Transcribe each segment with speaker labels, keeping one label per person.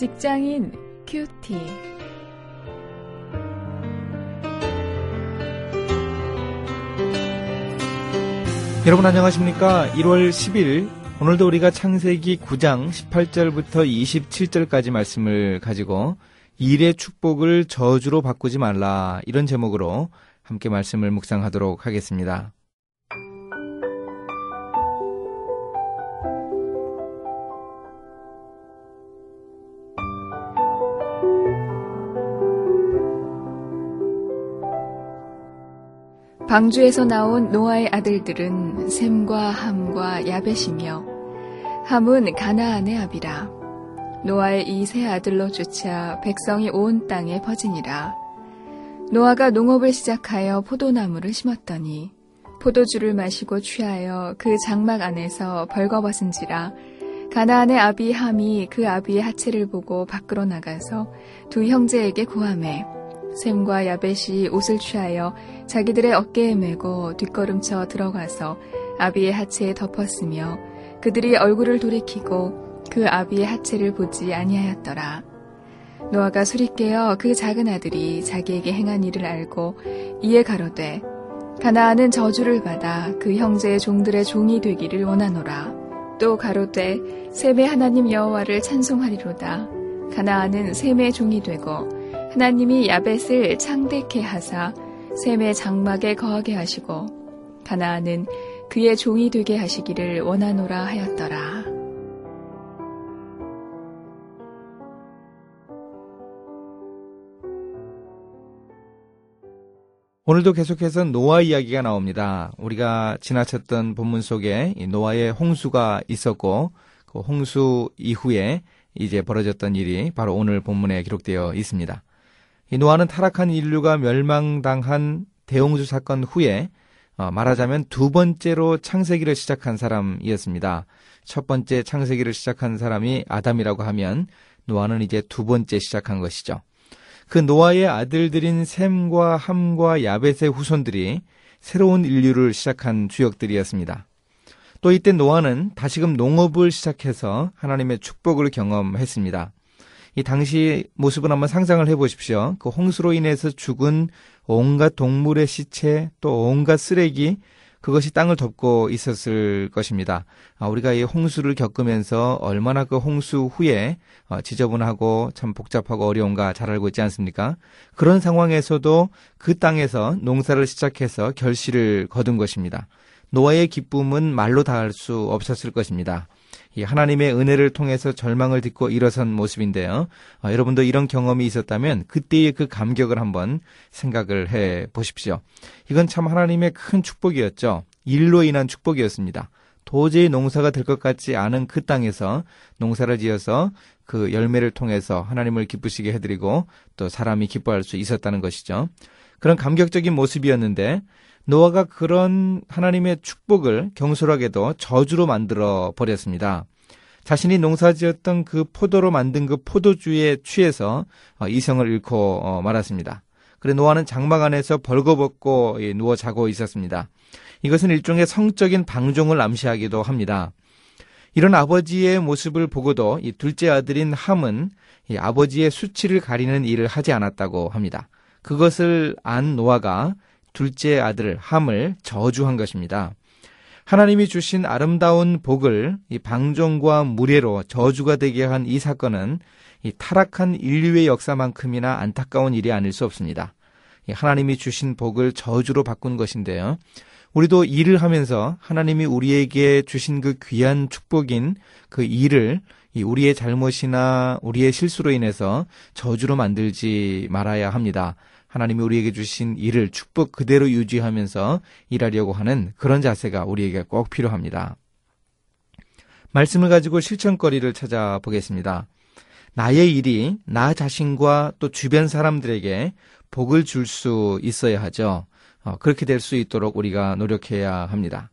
Speaker 1: 직장인 큐티.
Speaker 2: 여러분 안녕하십니까? 1월 10일 오늘도 우리가 창세기 9장 18절부터 27절까지 말씀을 가지고 일의 축복을 저주로 바꾸지 말라 이런 제목으로 함께 말씀을 묵상하도록 하겠습니다.
Speaker 1: 방주에서 나온 노아의 아들들은 셈과 함과 야벳이며 함은 가나안의 아비라. 노아의 이 세 아들로 쫓아 백성이 온 땅에 퍼지니라. 노아가 농업을 시작하여 포도나무를 심었더니 포도주를 마시고 취하여 그 장막 안에서 벌거벗은지라 가나안의 아비 함이 그 아비의 하체를 보고 밖으로 나가서 두 형제에게 고함해 샘과 야벳이 옷을 취하여 자기들의 어깨에 메고 뒷걸음쳐 들어가서 아비의 하체에 덮었으며 그들이 얼굴을 돌이키고 그 아비의 하체를 보지 아니하였더라. 노아가 술이 깨어 그 작은 아들이 자기에게 행한 일을 알고 이에 가로되 가나안은 저주를 받아 그 형제의 종들의 종이 되기를 원하노라. 또 가로되 셈의 하나님 여호와를 찬송하리로다. 가나안은 셈의 종이 되고 하나님이 야벳을 창대케 하사 셈의 장막에 거하게 하시고 가나안은 그의 종이 되게 하시기를 원하노라 하였더라.
Speaker 2: 오늘도 계속해서 노아 이야기가 나옵니다. 우리가 지나쳤던 본문 속에 노아의 홍수가 있었고 그 홍수 이후에 이제 벌어졌던 일이 바로 오늘 본문에 기록되어 있습니다. 이 노아는 타락한 인류가 멸망당한 대홍수 사건 후에 어, 말하자면 두 번째로 창세기를 시작한 사람이었습니다. 첫 번째 창세기를 시작한 사람이 아담이라고 하면 노아는 이제 두 번째 시작한 것이죠. 그 노아의 아들들인 샘과 함과 야벳의 후손들이 새로운 인류를 시작한 주역들이었습니다. 또 이때 노아는 다시금 농업을 시작해서 하나님의 축복을 경험했습니다. 이 당시 모습을 한번 상상을 해 보십시오. 그 홍수로 인해서 죽은 온갖 동물의 시체 또 온갖 쓰레기 그것이 땅을 덮고 있었을 것입니다. 아, 우리가 이 홍수를 겪으면서 얼마나 그 홍수 후에 어, 지저분하고 참 복잡하고 어려운가 잘 알고 있지 않습니까? 그런 상황에서도 그 땅에서 농사를 시작해서 결실을 거둔 것입니다. 노아의 기쁨은 말로 다할 수 없었을 것입니다. 이 하나님의 은혜를 통해서 절망을 딛고 일어선 모습인데요. 아, 여러분도 이런 경험이 있었다면 그때의 그 감격을 한번 생각을 해 보십시오. 이건 참 하나님의 큰 축복이었죠. 일로 인한 축복이었습니다. 도저히 농사가 될 것 같지 않은 그 땅에서 농사를 지어서 그 열매를 통해서 하나님을 기쁘시게 해드리고 또 사람이 기뻐할 수 있었다는 것이죠. 그런 감격적인 모습이었는데 노아가 그런 하나님의 축복을 경솔하게도 저주로 만들어 버렸습니다. 자신이 농사지었던 그 포도로 만든 그 포도주에 취해서 어, 이성을 잃고 어, 말았습니다. 그래 노아는 장막 안에서 벌거벗고 누워 자고 있었습니다. 이것은 일종의 성적인 방종을 암시하기도 합니다. 이런 아버지의 모습을 보고도 이 둘째 아들인 함은 아버지의 수치를 가리는 일을 하지 않았다고 합니다. 그것을 안 노아가 둘째 아들 함을 저주한 것입니다. 하나님이 주신 아름다운 복을 이 방종과 무례로 저주가 되게 한 이 사건은 이 타락한 인류의 역사만큼이나 안타까운 일이 아닐 수 없습니다. 하나님이 주신 복을 저주로 바꾼 것인데요. 우리도 일을 하면서 하나님이 우리에게 주신 그 귀한 축복인 그 일을 우리의 잘못이나 우리의 실수로 인해서 저주로 만들지 말아야 합니다. 하나님이 우리에게 주신 일을 축복 그대로 유지하면서 일하려고 하는 그런 자세가 우리에게 꼭 필요합니다. 말씀을 가지고 실천거리를 찾아보겠습니다. 나의 일이 나 자신과 또 주변 사람들에게 복을 줄 수 있어야 하죠. 어, 그렇게 될 수 있도록 우리가 노력해야 합니다.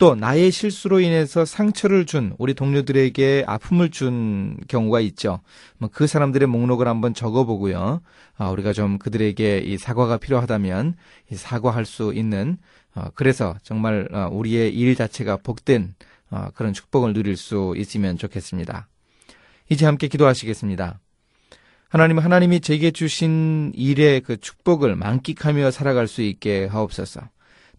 Speaker 2: 또 나의 실수로 인해서 상처를 준 우리 동료들에게 아픔을 준 경우가 있죠. 뭐그 사람들의 목록을 한번 적어보고요. 아, 우리가 좀 그들에게 이 사과가 필요하다면 이 사과할 수 있는 어, 그래서 정말 어, 우리의 일 자체가 복된 어, 그런 축복을 누릴 수 있으면 좋겠습니다. 이제 함께 기도하시겠습니다. 하나님, 하나님이 제게 주신 일의 그 축복을 만끽하며 살아갈 수 있게 하옵소서.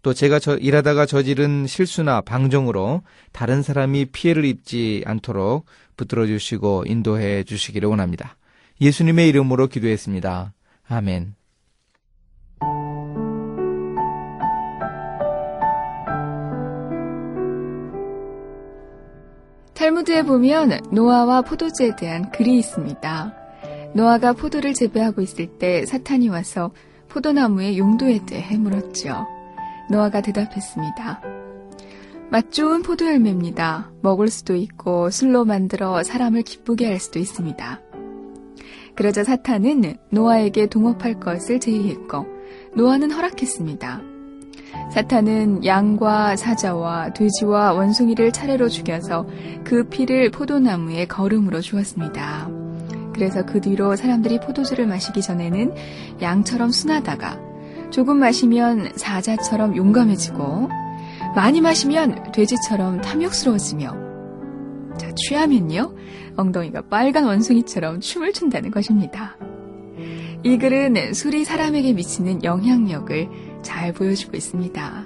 Speaker 2: 또 제가 저 일하다가 저지른 실수나 방종으로 다른 사람이 피해를 입지 않도록 붙들어 주시고 인도해 주시기를 원합니다. 예수님의 이름으로 기도했습니다. 아멘.
Speaker 1: 탈무드에 보면 노아와 포도주에 대한 글이 있습니다. 노아가 포도를 재배하고 있을 때 사탄이 와서 포도나무의 용도에 대해 물었죠. 노아가 대답했습니다. 맛 좋은 포도 열매입니다. 먹을 수도 있고 술로 만들어 사람을 기쁘게 할 수도 있습니다. 그러자 사탄은 노아에게 동업할 것을 제의했고 노아는 허락했습니다. 사탄은 양과 사자와 돼지와 원숭이를 차례로 죽여서 그 피를 포도나무에 거름으로 주었습니다. 그래서 그 뒤로 사람들이 포도주를 마시기 전에는 양처럼 순하다가 조금 마시면 사자처럼 용감해지고 많이 마시면 돼지처럼 탐욕스러워지며 자, 취하면요 엉덩이가 빨간 원숭이처럼 춤을 춘다는 것입니다. 이 글은 술이 사람에게 미치는 영향력을 잘 보여주고 있습니다.